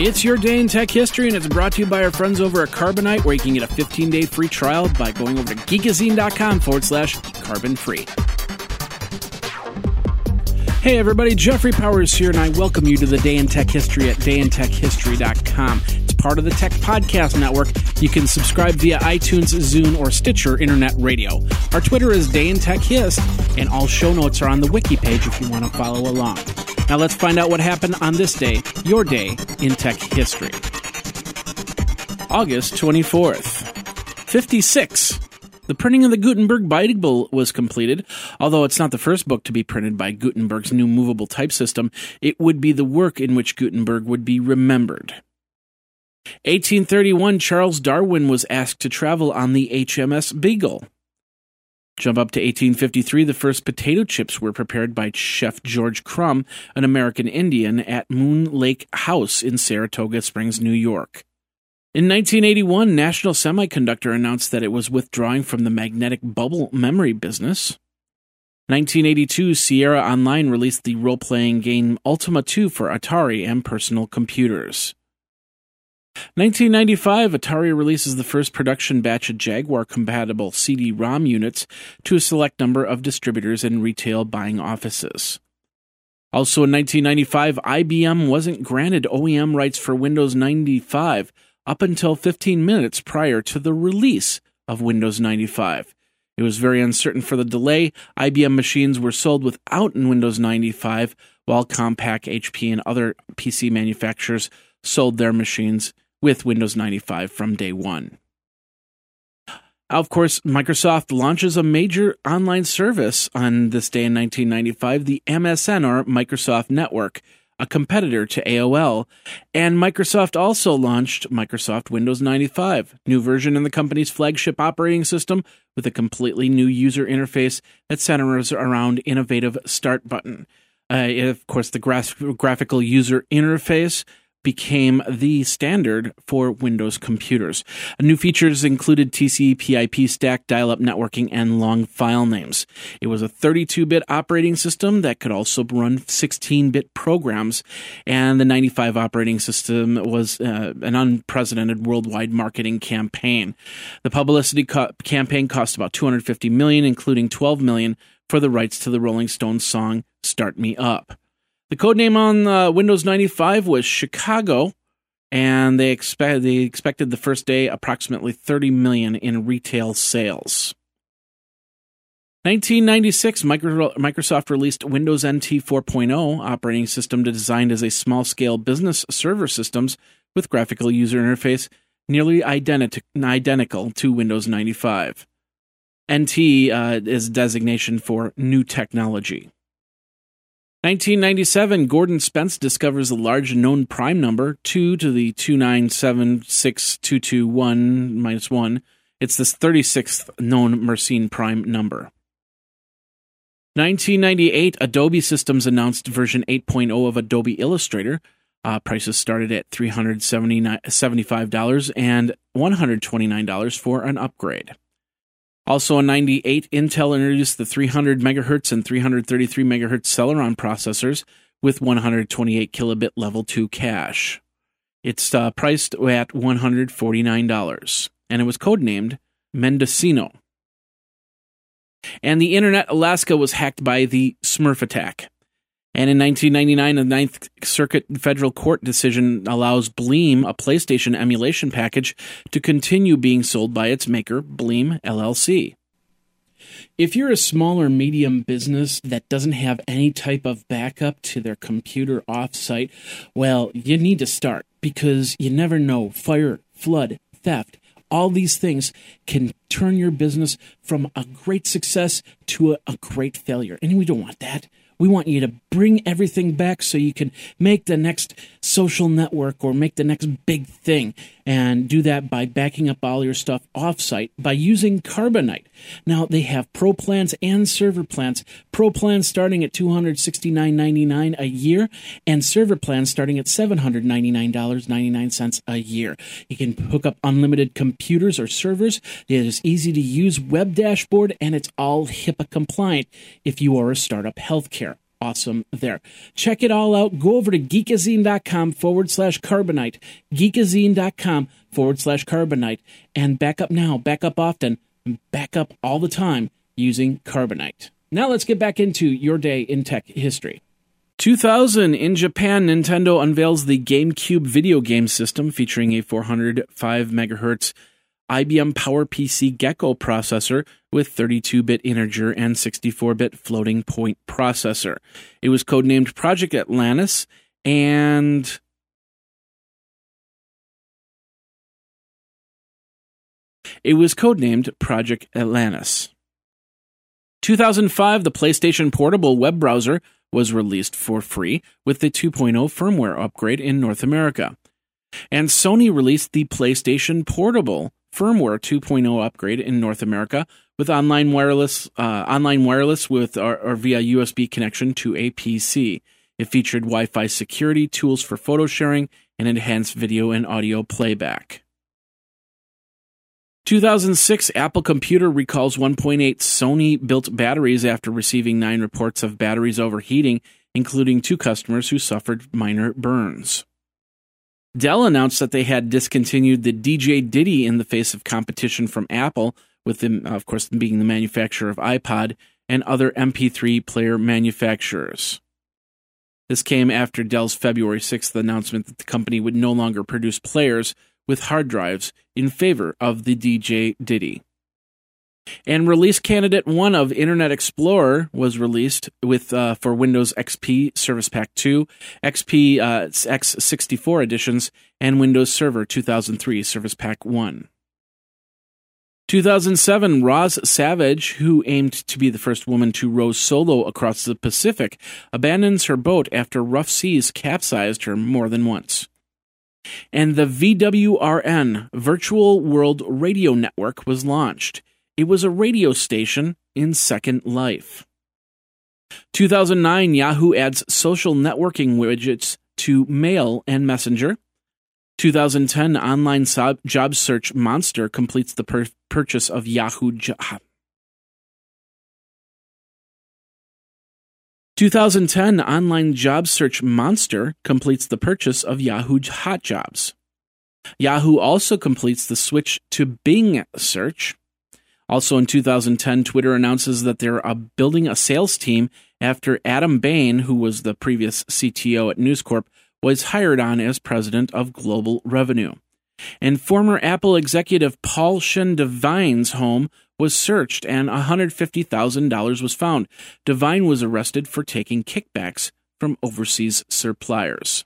It's your day in tech history, and it's brought to you by our friends over at Carbonite, where you can get a 15 day free trial by going over to geekazine.com forward slash carbon free. Hey everybody, Jeffrey Powers here, and I welcome you to the Day in Tech History at dayintechhistory.com. It's part of the Tech Podcast Network. You can subscribe via iTunes, Zune, or Stitcher Internet Radio. Our Twitter is Day in Tech Hist, and all show notes are on the wiki page if you want to follow along. Now let's find out what happened on this day, your day in tech history. August 24th, 56. The printing of the Gutenberg Bible was completed. Although it's not the first book to be printed by Gutenberg's new movable type system, it would be the work in which Gutenberg would be remembered. 1831, Charles Darwin was asked to travel on the HMS Beagle. Jump up to 1853, the first potato chips were prepared by Chef George Crumb, an American Indian, at Moon Lake House in Saratoga Springs, New York. In 1981, National Semiconductor announced that it was withdrawing from the magnetic bubble memory business. 1982, Sierra Online released the role playing game Ultima 2 for Atari and personal computers. 1995, Atari releases the first production batch of Jaguar compatible CD ROM units to a select number of distributors and retail buying offices. Also in 1995, IBM wasn't granted OEM rights for Windows 95 up until 15 minutes prior to the release of Windows 95. It was very uncertain for the delay. IBM machines were sold without Windows 95, while Compaq, HP, and other PC manufacturers sold their machines with Windows 95 from day one. Of course, Microsoft launches a major online service on this day in 1995, the MSN or Microsoft Network, a competitor to AOL. And Microsoft also launched Microsoft Windows 95, new version in the company's flagship operating system with a completely new user interface that centers around innovative start button. Uh, of course, the graphical user interface became the standard for Windows computers. New features included TCP/IP stack, dial-up networking, and long file names. It was a 32-bit operating system that could also run 16-bit programs, and the 95 operating system was uh, an unprecedented worldwide marketing campaign. The publicity co- campaign cost about 250 million, including 12 million for the rights to the Rolling Stones song "Start Me Up." The code name on uh, Windows 95 was Chicago, and they expect they expected the first day approximately 30 million in retail sales. 1996, Microsoft released Windows NT 4.0 operating system designed as a small-scale business server systems with graphical user interface nearly identi- identical to Windows 95. NT uh, is designation for new technology. 1997, Gordon Spence discovers a large known prime number, 2 to the 2976221 minus 1. It's the 36th known Mersenne prime number. 1998, Adobe Systems announced version 8.0 of Adobe Illustrator. Uh, prices started at $375 and $129 for an upgrade. Also in 98, Intel introduced the 300 megahertz and 333 megahertz Celeron processors with 128 kilobit level 2 cache. It's uh, priced at $149 and it was codenamed Mendocino. And the Internet Alaska was hacked by the Smurf attack. And in 1999, a Ninth Circuit federal court decision allows Bleem, a PlayStation emulation package, to continue being sold by its maker, Bleem LLC. If you're a small or medium business that doesn't have any type of backup to their computer offsite, well, you need to start because you never know. Fire, flood, theft, all these things can turn your business from a great success to a, a great failure. And we don't want that. We want you to bring everything back so you can make the next social network or make the next big thing. And do that by backing up all your stuff offsite by using Carbonite. Now, they have pro plans and server plans. Pro plans starting at $269.99 a year, and server plans starting at $799.99 a year. You can hook up unlimited computers or servers. Easy to use web dashboard, and it's all HIPAA compliant if you are a startup healthcare. awesome there. Check it all out. Go over to geekazine.com forward slash carbonite, geekazine.com forward slash carbonite, and back up now, back up often, back up all the time using carbonite. Now let's get back into your day in tech history. 2000 in Japan, Nintendo unveils the GameCube video game system featuring a 405 megahertz IBM PowerPC Gekko processor with 32 bit integer and 64 bit floating point processor. It was codenamed Project Atlantis and it was codenamed Project Atlantis. 2005, the PlayStation Portable web browser was released for free with the 2.0 firmware upgrade in North America. And Sony released the PlayStation Portable firmware 2.0 upgrade in North America with online wireless, uh, online wireless with or, or via USB connection to a PC. It featured Wi-Fi security, tools for photo sharing, and enhanced video and audio playback. 2006 Apple Computer recalls 1.8 Sony built batteries after receiving nine reports of batteries overheating, including two customers who suffered minor burns. Dell announced that they had discontinued the DJ Ditty in the face of competition from Apple, with them, of course, being the manufacturer of iPod and other MP3 player manufacturers. This came after Dell's February 6th announcement that the company would no longer produce players with hard drives in favor of the DJ Ditty. And release candidate one of Internet Explorer was released with uh, for Windows XP Service Pack 2, XP uh, X64 editions, and Windows Server 2003 Service Pack 1. 2007, Roz Savage, who aimed to be the first woman to row solo across the Pacific, abandons her boat after rough seas capsized her more than once. And the VWRN, Virtual World Radio Network, was launched. It was a radio station in Second Life. 2009, Yahoo adds social networking widgets to Mail and Messenger. 2010, online job search Monster completes the per- purchase of Yahoo. Jo- ah. 2010, online job search Monster completes the purchase of Yahoo Hot Jobs. Yahoo also completes the switch to Bing search. Also in 2010, Twitter announces that they're uh, building a sales team after Adam Bain, who was the previous CTO at News Corp, was hired on as president of global revenue. And former Apple executive Paul Shin Devine's home was searched and $150,000 was found. Devine was arrested for taking kickbacks from overseas suppliers.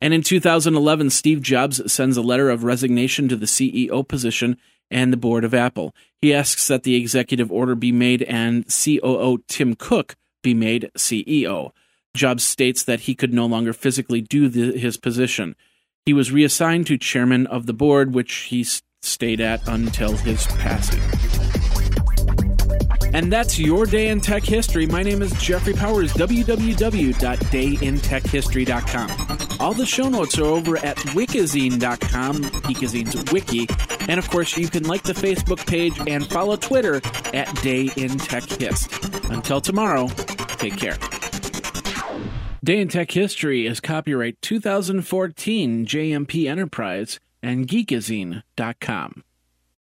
And in 2011, Steve Jobs sends a letter of resignation to the CEO position and the board of Apple. He asks that the executive order be made and COO Tim Cook be made CEO. Jobs states that he could no longer physically do the, his position. He was reassigned to chairman of the board, which he stayed at until his passing. And that's your day in tech history. My name is Jeffrey Powers, www.dayintechhistory.com. All the show notes are over at wikizine.com, Geekazine's wiki. And of course, you can like the Facebook page and follow Twitter at Day in Tech Hist. Until tomorrow, take care. Day in Tech History is copyright 2014 JMP Enterprise and geekazine.com.